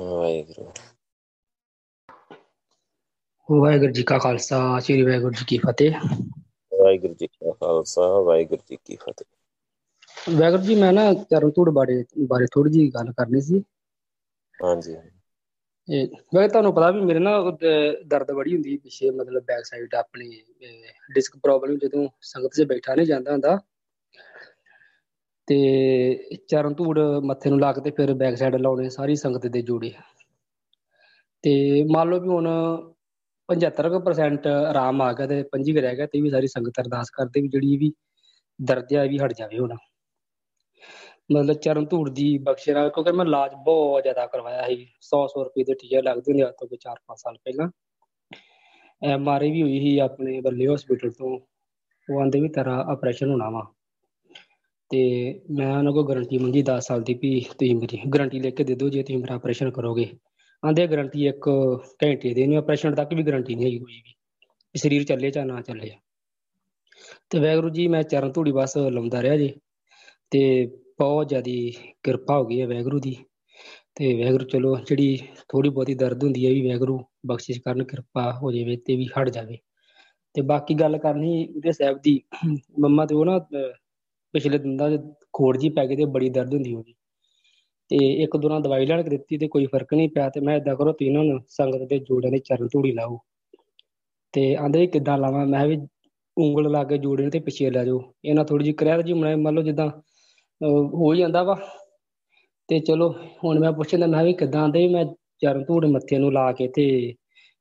ਵਾਹਿਗੁਰੂ। ਵਾਹਿਗੁਰੂ ਜੀ ਕਾ ਖਾਲਸਾ ਸ੍ਰੀ ਵਾਹਿਗੁਰੂ ਜੀ ਕੀ ਫਤਿਹ। ਵਾਹਿਗੁਰੂ ਜੀ ਕਾ ਖਾਲਸਾ ਵਾਹਿਗੁਰੂ ਜੀ ਕੀ ਫਤਿਹ। ਵਾਹਿਗੁਰੂ ਜੀ ਮੈਂ ਨਾ ਚਰਨ ਧੂੜ ਬਾਰੇ ਬਾਰੇ ਥੋੜੀ ਜੀ ਗੱਲ ਕਰਨੀ ਸੀ। ਹਾਂਜੀ। ਇਹ ਵੈਸੇ ਤੁਹਾਨੂੰ ਪਤਾ ਵੀ ਮੇਰੇ ਨਾ ਦਰਦ ਬੜੀ ਹੁੰਦੀ ਪਿੱਛੇ ਮਤਲਬ ਬੈਕ ਸਾਈਡ ਆਪਣੀ ਡਿਸਕ ਪ੍ਰੋਬਲਮ ਜਦੋਂ ਸੰਗਤ 'ਚ ਬੈਠਾ ਨਹੀਂ ਜਾਂਦਾ ਹੁੰਦਾ। ਤੇ ਚਰਨ ਧੂੜ ਮੱਥੇ ਨੂੰ ਲਾ ਕੇ ਤੇ ਫਿਰ ਬੈਕ ਸਾਈਡ ਲਾਉਣੇ, ਸਾਰੀ ਸੰਗਤ ਦੇ ਜੋੜੇ ਤੇ ਮੰਨ ਲਓ ਵੀ ਹੁਣ 75% ਆਰਾਮ ਆ ਗਿਆ ਤੇ 25 ਕੁ ਰਹਿ ਗਿਆ ਤੇ ਵੀ ਸਾਰੀ ਸੰਗਤ ਅਰਦਾਸ ਕਰਦੇ ਵੀ ਜਿਹੜੀ ਵੀ ਦਰਦ ਆ ਇਹ ਵੀ ਹਟ ਜਾਵੇ ਹੁਣ। ਮਤਲਬ ਚਰਨ ਧੂੜ ਦੀ ਬਖਸ਼ਿਸ਼ ਕਿਉਂਕਿ ਮੈਂ ਇਲਾਜ ਬਹੁਤ ਜ਼ਿਆਦਾ ਕਰਵਾਇਆ ਸੀ 100 100 ਰੁਪਏ ਦੇ ਟੀਕੇ ਲੱਗਦੇ ਨੇ ਅੱਜ ਤੋਂ ਕੋਈ 4-5 ਸਾਲ ਪਹਿਲਾਂ। ਐਮਆਰਆਈ ਵੀ ਹੋਈ ਸੀ ਆਪਣੇ ਬੱਲੇ ਹਸਪੀਟਲ ਤੋਂ, ਉਹ ਆਂਦੇ ਵੀ ਤੇਰਾ ਆਪਰੇਸ਼ਨ ਹੋਣਾ ਵਾ। ਤੇ ਮੈਂ ਉਹਨਾਂ ਕੋਲ ਗਾਰੰਟੀ ਮੰਗੀ 10 ਸਾਲ ਦੀ ਵੀ ਤੁਸੀਂ ਮੇਰੀ ਗਾਰੰਟੀ ਲਿਖ ਕੇ ਦੇ ਦਿਓ ਜੇ ਤੁਸੀਂ ਮੇਰਾ ਆਪਰੇਸ਼ਨ ਕਰੋਗੇ। ਆਂਦੇ ਗਾਰੰਟੀ ਇੱਕ ਘੰਟੇ ਦੀ ਨਹੀਂ ਆਪਰੇਸ਼ਨ ਤੱਕ ਵੀ ਗਾਰੰਟੀ ਨਹੀਂ ਹੈਗੀ ਕੋਈ ਵੀ ਵੀ ਸਰੀਰ ਚੱਲੇ ਜਾਂ ਨਾ ਚੱਲੇ। ਤੇ ਵੈਗਰੂ ਜੀ ਮੈਂ ਚਰਨ ਧੂੜੀ ਬਸ ਲਾਉਂਦਾ ਰਿਹਾ ਜੀ ਤੇ ਬਹੁਤ ਜ਼ਿਆਦੀ ਕਿਰਪਾ ਹੋ ਗਈ ਹੈ ਵੈਗਰੂ ਦੀ। ਤੇ ਵੈਗਰੂ ਚਲੋ ਜਿਹੜੀ ਥੋੜੀ ਬਹੁਤੀ ਦਰਦ ਹੁੰਦੀ ਹੈ ਵੀ ਵੈਗਰੂ ਬਖਸ਼ਿਸ਼ ਕਰਨ ਕਿਰਪਾ ਹੋ ਜਾਵੇ ਤੇ ਵੀ ਹਟ ਜਾਵੇ। ਤੇ ਬਾਕੀ ਗੱਲ ਕਰਨੀ ਉਹਦੇ ਸਾਹਿਬ ਦੀ ਮੰਮਾ ਤੇ ਉਹ ਨਾ ਅਹ, ਪਿਛਲੇ ਦਿਨ ਦਾ ਖੋੜ ਜੀ ਪੈ ਗਈ ਤੇ ਬੜੀ ਦਰਦ ਹੁੰਦੀ ਹੋਗੀ ਤੇ ਇੱਕ ਦੋ ਨਾਲ ਦਵਾਈ ਲੈਣ ਕੇ ਦਿੱਤੀ ਤੇ ਕੋਈ ਫ਼ਰਕ ਨਹੀਂ ਪਿਆ ਤੇ ਮੈਂ ਏਦਾਂ ਕਰੋ ਤੁਸੀਂ ਇਹਨਾਂ ਨੂੰ ਸੰਗਤ ਦੇ ਜੋੜਿਆਂ ਦੀ ਚਰਨ ਧੂੜੀ ਲਾਓ। ਤੇ ਆਂਦੇ ਕਿੱਦਾਂ ਲਾਵਾਂ? ਮੈਂ ਕਿਹਾ ਵੀ ਉਂਗਲ ਲਾ ਕੇ ਜੋੜੇ ਨੂੰ ਤੇ ਪਿੱਛੇ ਲੈ ਜਾਓ। ਇਹਨਾਂ ਥੋੜੀ ਜਿਹੀ ਕਰਿਆ ਜੀ ਮੈਂ ਮੰਨ ਲਓ ਜਿੱਦਾਂ ਅਹ, ਹੋ ਹੀ ਜਾਂਦਾ ਵਾ। ਤੇ ਚਲੋ ਹੁਣ ਮੈਂ ਪੁੱਛਦਾ ਮੈਂ ਵੀ ਕਿੱਦਾਂ? ਆਂਦੇ ਮੈਂ ਚਰਨ ਧੂੜ ਮੱਥੇ ਨੂੰ ਲਾ ਕੇ ਤੇ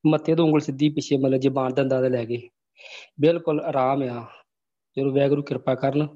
ਮੱਥੇ ਤੋਂ ਉਂਗਲ ਸਿੱਧੀ ਪਿੱਛੇ ਮਤਲਬ ਜ਼ਬਾਨ ਦੰਦਾਂ ਤੇ ਲੈ ਗਏ। ਬਿਲਕੁਲ ਆਰਾਮ ਆ। ਚਲੋ ਵੈਗਰੂ ਕਿਰਪਾ ਕਰਨ।